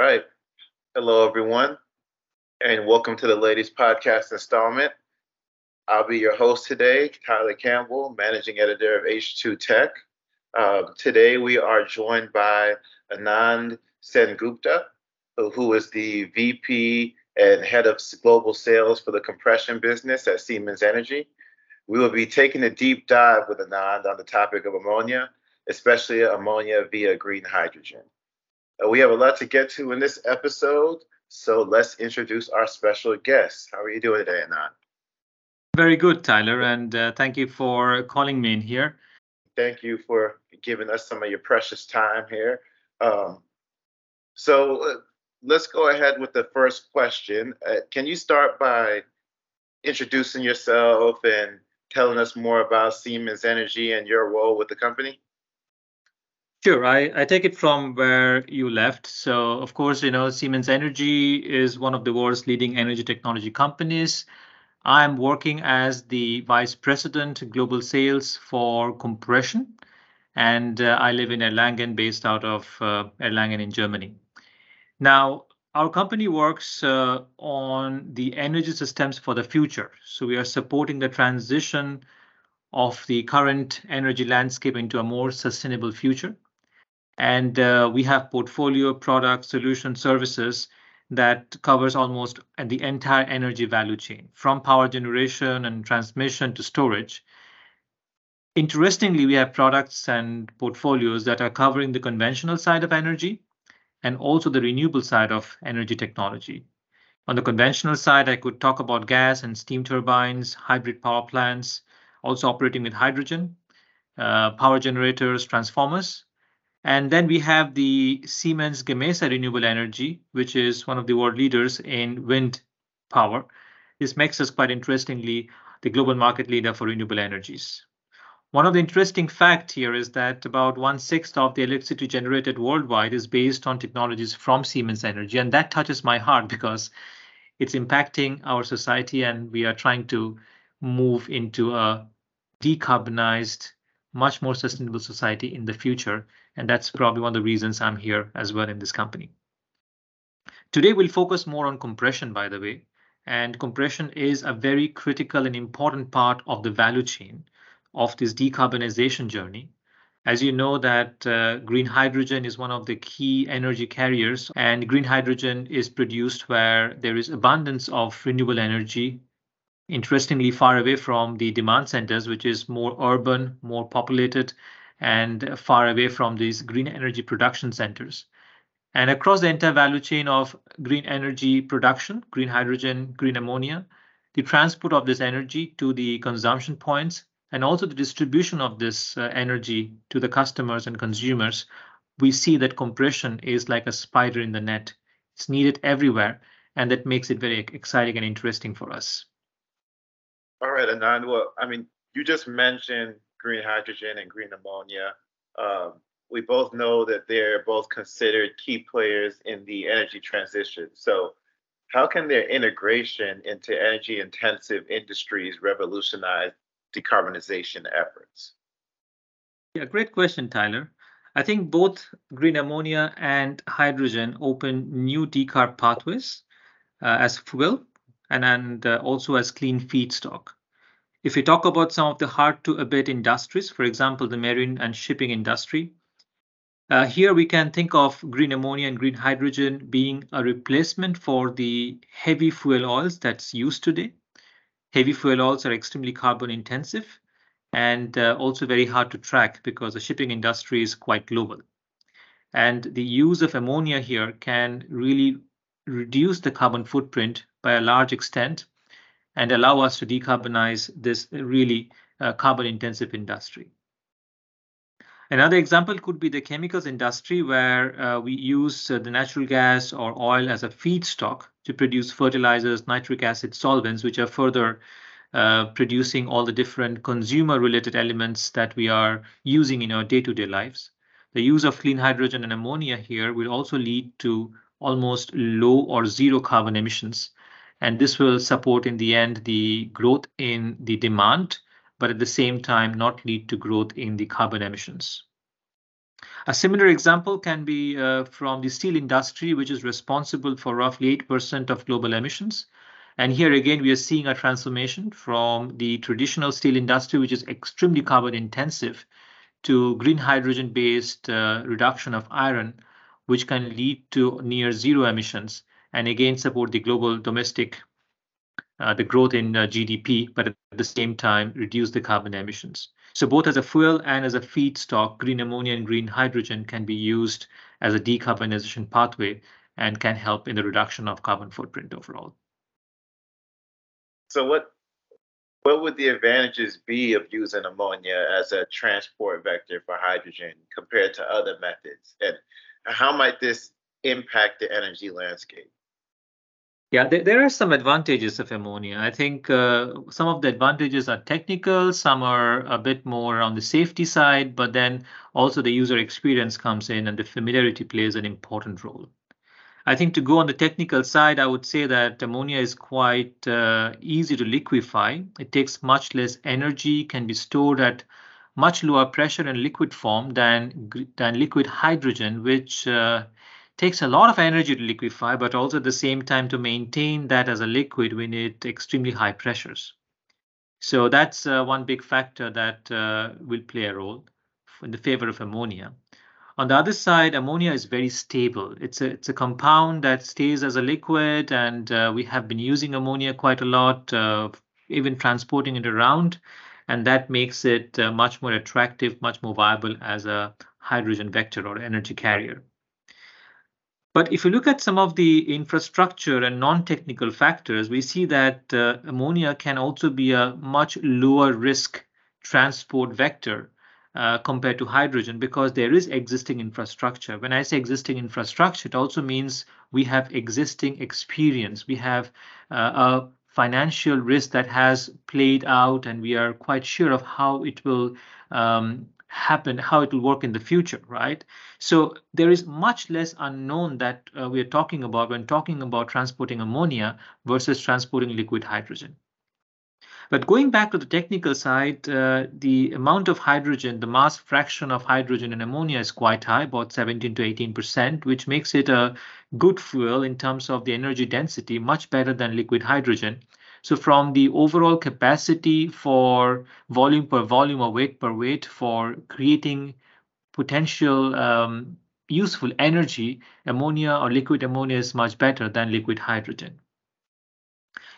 right. Hello, everyone, and welcome to the Ladies Podcast installment. I'll be your host today, Tyler Campbell, managing editor of H2 Tech. Uh, today, we are joined by Anand Sengupta, who is the VP and head of global sales for the compression business at Siemens Energy. We will be taking a deep dive with Anand on the topic of ammonia, especially ammonia via green hydrogen. Uh, we have a lot to get to in this episode, so let's introduce our special guest. How are you doing today, Anand? Very good, Tyler, and uh, thank you for calling me in here. Thank you for giving us some of your precious time here. Um, so uh, let's go ahead with the first question. Uh, can you start by introducing yourself and telling us more about Siemens Energy and your role with the company? Sure, I, I take it from where you left. So, of course, you know, Siemens Energy is one of the world's leading energy technology companies. I'm working as the Vice President Global Sales for Compression, and uh, I live in Erlangen, based out of uh, Erlangen in Germany. Now, our company works uh, on the energy systems for the future. So we are supporting the transition of the current energy landscape into a more sustainable future. And uh, we have portfolio product solution services that covers almost the entire energy value chain, from power generation and transmission to storage. Interestingly, we have products and portfolios that are covering the conventional side of energy and also the renewable side of energy technology. On the conventional side, I could talk about gas and steam turbines, hybrid power plants, also operating with hydrogen, uh, power generators, transformers. And then we have the Siemens Gamesa Renewable Energy, which is one of the world leaders in wind power. This makes us quite interestingly the global market leader for renewable energies. One of the interesting facts here is that about one sixth of the electricity generated worldwide is based on technologies from Siemens Energy. And that touches my heart because it's impacting our society and we are trying to move into a decarbonized, much more sustainable society in the future. And that's probably one of the reasons I'm here as well in this company. Today, we'll focus more on compression, by the way. And compression is a very critical and important part of the value chain of this decarbonization journey. As you know that uh, green hydrogen is one of the key energy carriers and green hydrogen is produced where there is abundance of renewable energy interestingly far away from the demand centers which is more urban more populated and far away from these green energy production centers and across the entire value chain of green energy production green hydrogen green ammonia the transport of this energy to the consumption points and also the distribution of this uh, energy to the customers and consumers, we see that compression is like a spider in the net. It's needed everywhere, and that makes it very exciting and interesting for us. All right, Anand. Well, I mean, you just mentioned green hydrogen and green ammonia. Um, we both know that they're both considered key players in the energy transition. So, how can their integration into energy intensive industries revolutionize decarbonization efforts? Yeah, great question, Tyler. I think both green ammonia and hydrogen open new decarb pathways uh, as fuel and, and uh, also as clean feedstock. If we talk about some of the hard to abate industries, for example, the marine and shipping industry, uh, here we can think of green ammonia and green hydrogen being a replacement for the heavy fuel oils that's used today. Heavy fuel oils are extremely carbon intensive and uh, also very hard to track because the shipping industry is quite global. And the use of ammonia here can really reduce the carbon footprint by a large extent and allow us to decarbonize this really uh, carbon intensive industry. Another example could be the chemicals industry, where uh, we use uh, the natural gas or oil as a feedstock to produce fertilizers, nitric acid solvents, which are further uh, producing all the different consumer related elements that we are using in our day to day lives. The use of clean hydrogen and ammonia here will also lead to almost low or zero carbon emissions. And this will support in the end the growth in the demand but at the same time not lead to growth in the carbon emissions. A similar example can be uh, from the steel industry, which is responsible for roughly 8% of global emissions. And here again, we are seeing a transformation from the traditional steel industry, which is extremely carbon intensive, to green hydrogen based uh, reduction of iron, which can lead to near zero emissions and again support the global domestic, uh, the growth in uh, GDP, but at the same time reduce the carbon emissions. So both as a fuel and as a feedstock, green ammonia and green hydrogen can be used as a decarbonization pathway and can help in the reduction of carbon footprint overall. So what what would the advantages be of using ammonia as a transport vector for hydrogen compared to other methods? And how might this impact the energy landscape? Yeah, there, there are some advantages of ammonia. I think uh, some of the advantages are technical, some are a bit more on the safety side, but then also the user experience comes in and the familiarity plays an important role. I think to go on the technical side, I would say that ammonia is quite uh, easy to liquefy. It takes much less energy, can be stored at much lower pressure in liquid form than, than liquid hydrogen, which uh, takes a lot of energy to liquefy, but also at the same time to maintain that as a liquid, we need extremely high pressures. So that's uh, one big factor that uh, will play a role in the favor of ammonia. On the other side, ammonia is very stable. It's a, it's a compound that stays as a liquid, and uh, we have been using ammonia quite a lot, uh, even transporting it around, and that makes it uh, much more attractive, much more viable as a hydrogen vector or energy carrier. But if you look at some of the infrastructure and non-technical factors, we see that uh, ammonia can also be a much lower risk transport vector uh, compared to hydrogen because there is existing infrastructure. When I say existing infrastructure, it also means we have existing experience. We have uh, a financial risk that has played out, and we are quite sure of how it will um, happen, how it will work in the future, right? So there is much less unknown that uh, we are talking about when talking about transporting ammonia versus transporting liquid hydrogen. But going back to the technical side, uh, the amount of hydrogen, the mass fraction of hydrogen in ammonia is quite high, about 17 to 18%, which makes it a good fuel in terms of the energy density, much better than liquid hydrogen. So from the overall capacity for volume per volume or weight per weight for creating potential um, useful energy, ammonia or liquid ammonia is much better than liquid hydrogen.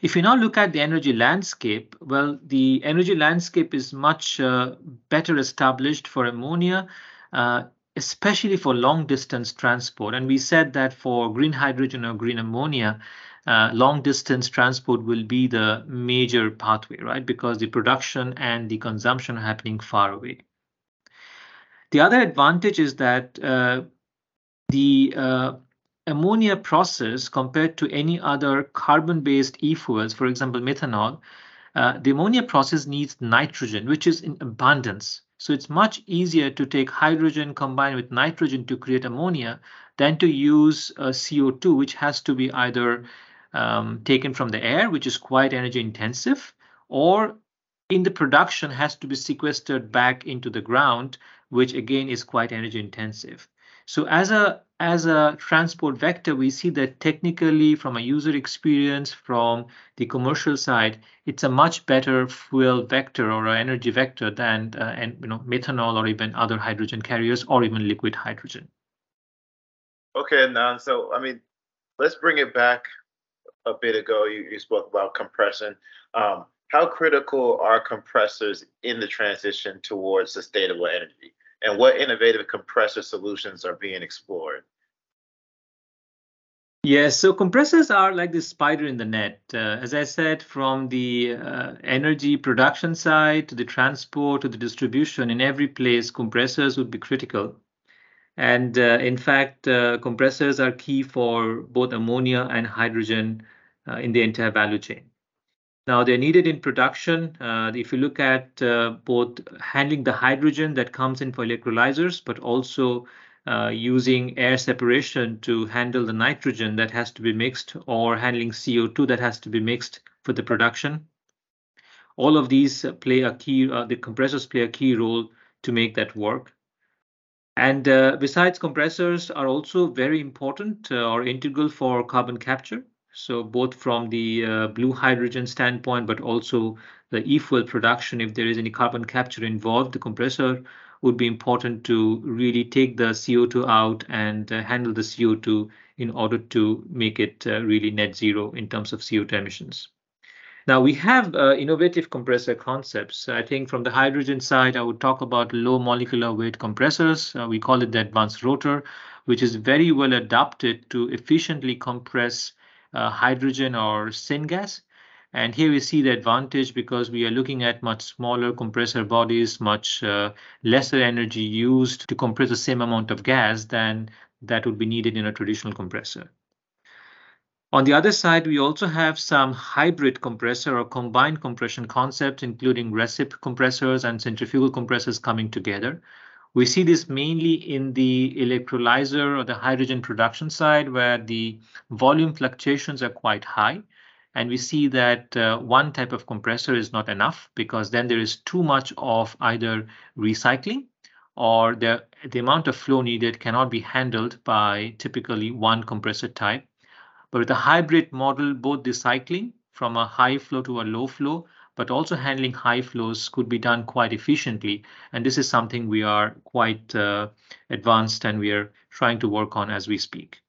If you now look at the energy landscape, well, the energy landscape is much uh, better established for ammonia, uh, especially for long distance transport. And we said that for green hydrogen or green ammonia, uh, long distance transport will be the major pathway, right? Because the production and the consumption are happening far away. The other advantage is that uh, the uh, ammonia process compared to any other carbon-based e-fuels, for example, methanol, uh, the ammonia process needs nitrogen, which is in abundance. So it's much easier to take hydrogen combined with nitrogen to create ammonia than to use uh, CO2, which has to be either um, taken from the air, which is quite energy intensive, or in the production has to be sequestered back into the ground, which again is quite energy intensive. So as a as a transport vector, we see that technically from a user experience, from the commercial side, it's a much better fuel vector or an energy vector than uh, and you know methanol or even other hydrogen carriers or even liquid hydrogen. Okay, now so I mean, let's bring it back a bit ago. You, you spoke about compression. Um, how critical are compressors in the transition towards sustainable energy? and what innovative compressor solutions are being explored? Yes, so compressors are like the spider in the net. Uh, as I said, from the uh, energy production side to the transport to the distribution, in every place, compressors would be critical. And uh, in fact, uh, compressors are key for both ammonia and hydrogen uh, in the entire value chain. Now they're needed in production. Uh, if you look at uh, both handling the hydrogen that comes in for electrolyzers, but also uh, using air separation to handle the nitrogen that has to be mixed or handling CO2 that has to be mixed for the production. All of these play a key, the compressors play a key role to make that work. And uh, besides, compressors are also very important uh, or integral for carbon capture. So both from the uh, blue hydrogen standpoint, but also the e-fuel production, if there is any carbon capture involved, the compressor would be important to really take the CO2 out and uh, handle the CO2 in order to make it uh, really net zero in terms of CO2 emissions. Now we have uh, innovative compressor concepts. I think from the hydrogen side, I would talk about low molecular weight compressors. Uh, we call it the advanced rotor, which is very well adapted to efficiently compress uh, hydrogen or syngas. And here we see the advantage because we are looking at much smaller compressor bodies, much uh, lesser energy used to compress the same amount of gas than that would be needed in a traditional compressor. On the other side, we also have some hybrid compressor or combined compression concepts, including recip compressors and centrifugal compressors coming together. We see this mainly in the electrolyzer or the hydrogen production side, where the volume fluctuations are quite high. And we see that uh, one type of compressor is not enough because then there is too much of either recycling or the, the amount of flow needed cannot be handled by typically one compressor type. But with a hybrid model, both the cycling from a high flow to a low flow, but also handling high flows could be done quite efficiently. And this is something we are quite uh, advanced and we are trying to work on as we speak.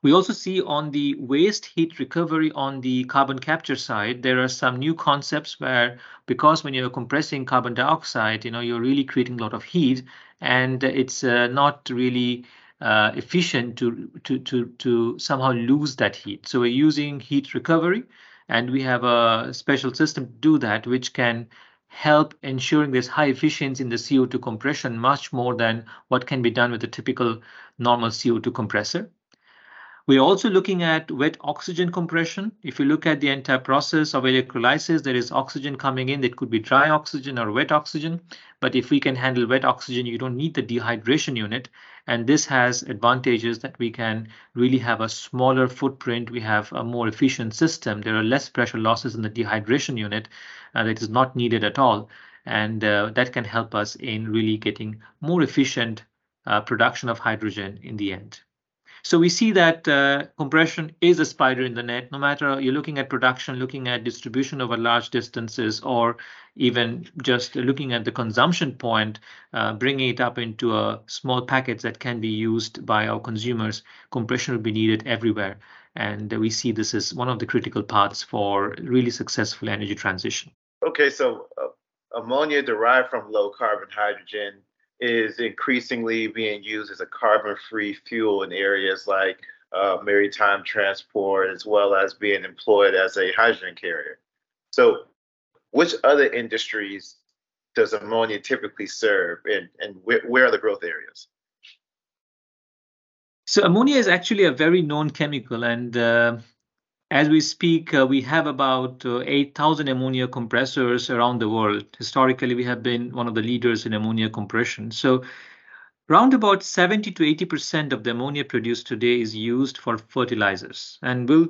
We also see on the waste heat recovery on the carbon capture side, there are some new concepts where because when you're compressing carbon dioxide, you know, you're really creating a lot of heat and it's uh, not really uh, efficient to, to, to, to somehow lose that heat. So we're using heat recovery and we have a special system to do that, which can help ensuring this high efficiency in the CO2 compression much more than what can be done with a typical normal CO2 compressor. We're also looking at wet oxygen compression. If you look at the entire process of electrolysis, there is oxygen coming in. It could be dry oxygen or wet oxygen. But if we can handle wet oxygen, you don't need the dehydration unit. And this has advantages that we can really have a smaller footprint. We have a more efficient system. There are less pressure losses in the dehydration unit uh, that is not needed at all. And uh, that can help us in really getting more efficient uh, production of hydrogen in the end. So we see that uh, compression is a spider in the net, no matter you're looking at production, looking at distribution over large distances, or even just looking at the consumption point, uh, bringing it up into a small packets that can be used by our consumers. Compression will be needed everywhere. And we see this as one of the critical paths for really successful energy transition. Okay, so uh, ammonia derived from low carbon hydrogen is increasingly being used as a carbon free fuel in areas like uh, maritime transport, as well as being employed as a hydrogen carrier. So, which other industries does ammonia typically serve, and, and where, where are the growth areas? So, ammonia is actually a very known chemical, and uh, as we speak, uh, we have about uh, 8,000 ammonia compressors around the world. Historically, we have been one of the leaders in ammonia compression. So around about 70 to 80% of the ammonia produced today is used for fertilizers and will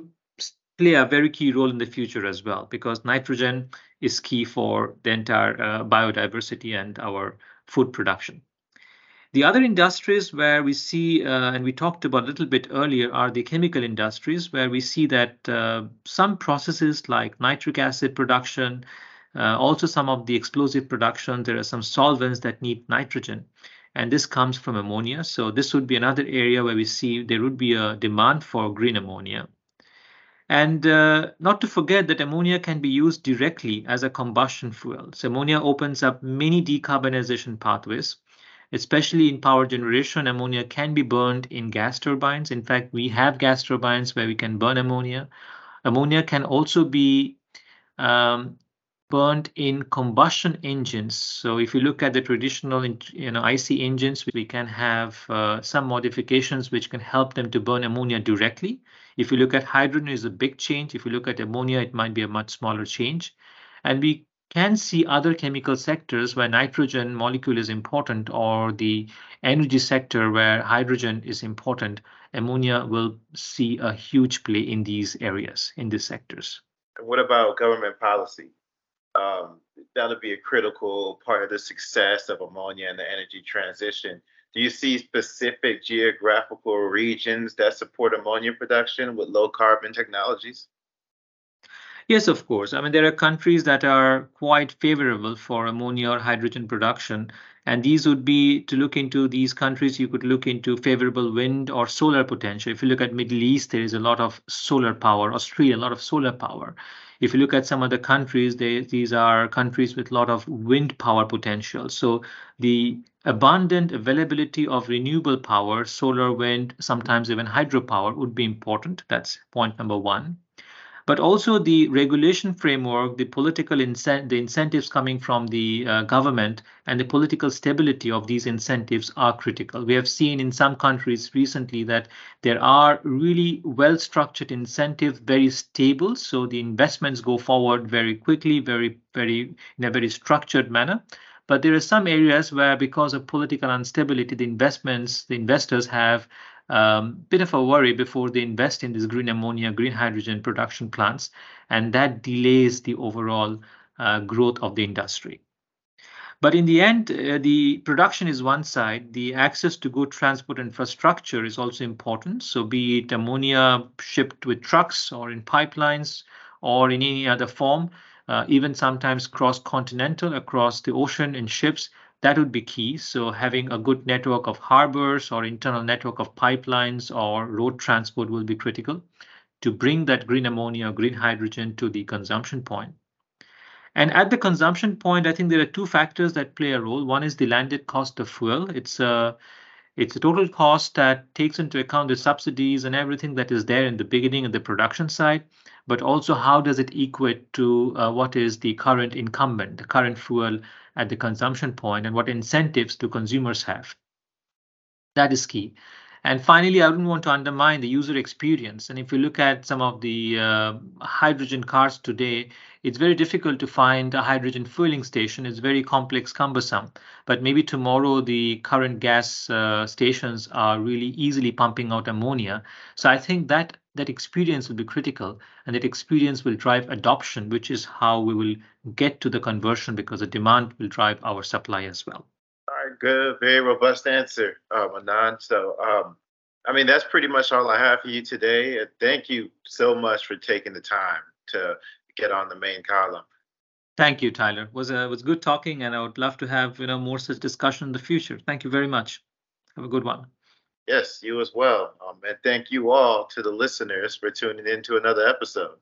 play a very key role in the future as well because nitrogen is key for the entire uh, biodiversity and our food production. The other industries where we see, uh, and we talked about a little bit earlier, are the chemical industries, where we see that uh, some processes like nitric acid production, uh, also some of the explosive production, there are some solvents that need nitrogen, and this comes from ammonia. So this would be another area where we see there would be a demand for green ammonia. And uh, not to forget that ammonia can be used directly as a combustion fuel. So ammonia opens up many decarbonization pathways especially in power generation, ammonia can be burned in gas turbines. In fact, we have gas turbines where we can burn ammonia. Ammonia can also be um, burned in combustion engines. So if you look at the traditional, you know, IC engines, we can have uh, some modifications which can help them to burn ammonia directly. If you look at hydrogen, is a big change. If you look at ammonia, it might be a much smaller change. And we can see other chemical sectors where nitrogen molecule is important or the energy sector where hydrogen is important, ammonia will see a huge play in these areas, in these sectors. What about government policy? um, that'll be a critical part of the success of ammonia and the energy transition. Do you see specific geographical regions that support ammonia production with low carbon technologies? Yes, of course. I mean, there are countries that are quite favorable for ammonia or hydrogen production. And these would be to look into these countries, you could look into favorable wind or solar potential. If you look at Middle East, there is a lot of solar power, Australia, a lot of solar power. If you look at some other countries, they, these are countries with a lot of wind power potential. So the abundant availability of renewable power, solar, wind, sometimes even hydropower would be important. That's point number one but also the regulation framework, the political incent the incentives coming from the uh, government and the political stability of these incentives are critical. We have seen in some countries recently that there are really well-structured incentives, very stable, so the investments go forward very quickly, very, very in a very structured manner. But there are some areas where, because of political instability, the investments, the investors have um, bit of a worry before they invest in these green ammonia, green hydrogen production plants, and that delays the overall uh, growth of the industry. But in the end, uh, the production is one side. The access to good transport infrastructure is also important. So, be it ammonia shipped with trucks or in pipelines or in any other form, uh, even sometimes cross continental across the ocean in ships, that would be key. So having a good network of harbors or internal network of pipelines or road transport will be critical to bring that green ammonia, or green hydrogen to the consumption point. And at the consumption point, I think there are two factors that play a role. One is the landed cost of fuel. It's a it's a total cost that takes into account the subsidies and everything that is there in the beginning of the production side, but also how does it equate to uh, what is the current incumbent, the current fuel at the consumption point and what incentives do consumers have. That is key. And finally, I don't want to undermine the user experience. And if you look at some of the uh, hydrogen cars today, it's very difficult to find a hydrogen fueling station. It's very complex, cumbersome. But maybe tomorrow the current gas uh, stations are really easily pumping out ammonia. So I think that that experience will be critical and that experience will drive adoption, which is how we will get to the conversion because the demand will drive our supply as well. All right, good, very robust answer, um, Anand. So, um, I mean, that's pretty much all I have for you today. Thank you so much for taking the time to get on the main column. Thank you, Tyler. It was uh, was good talking, and I would love to have you know more such discussion in the future. Thank you very much. Have a good one. Yes, you as well. Um, and thank you all to the listeners for tuning in to another episode.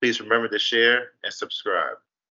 Please remember to share and subscribe.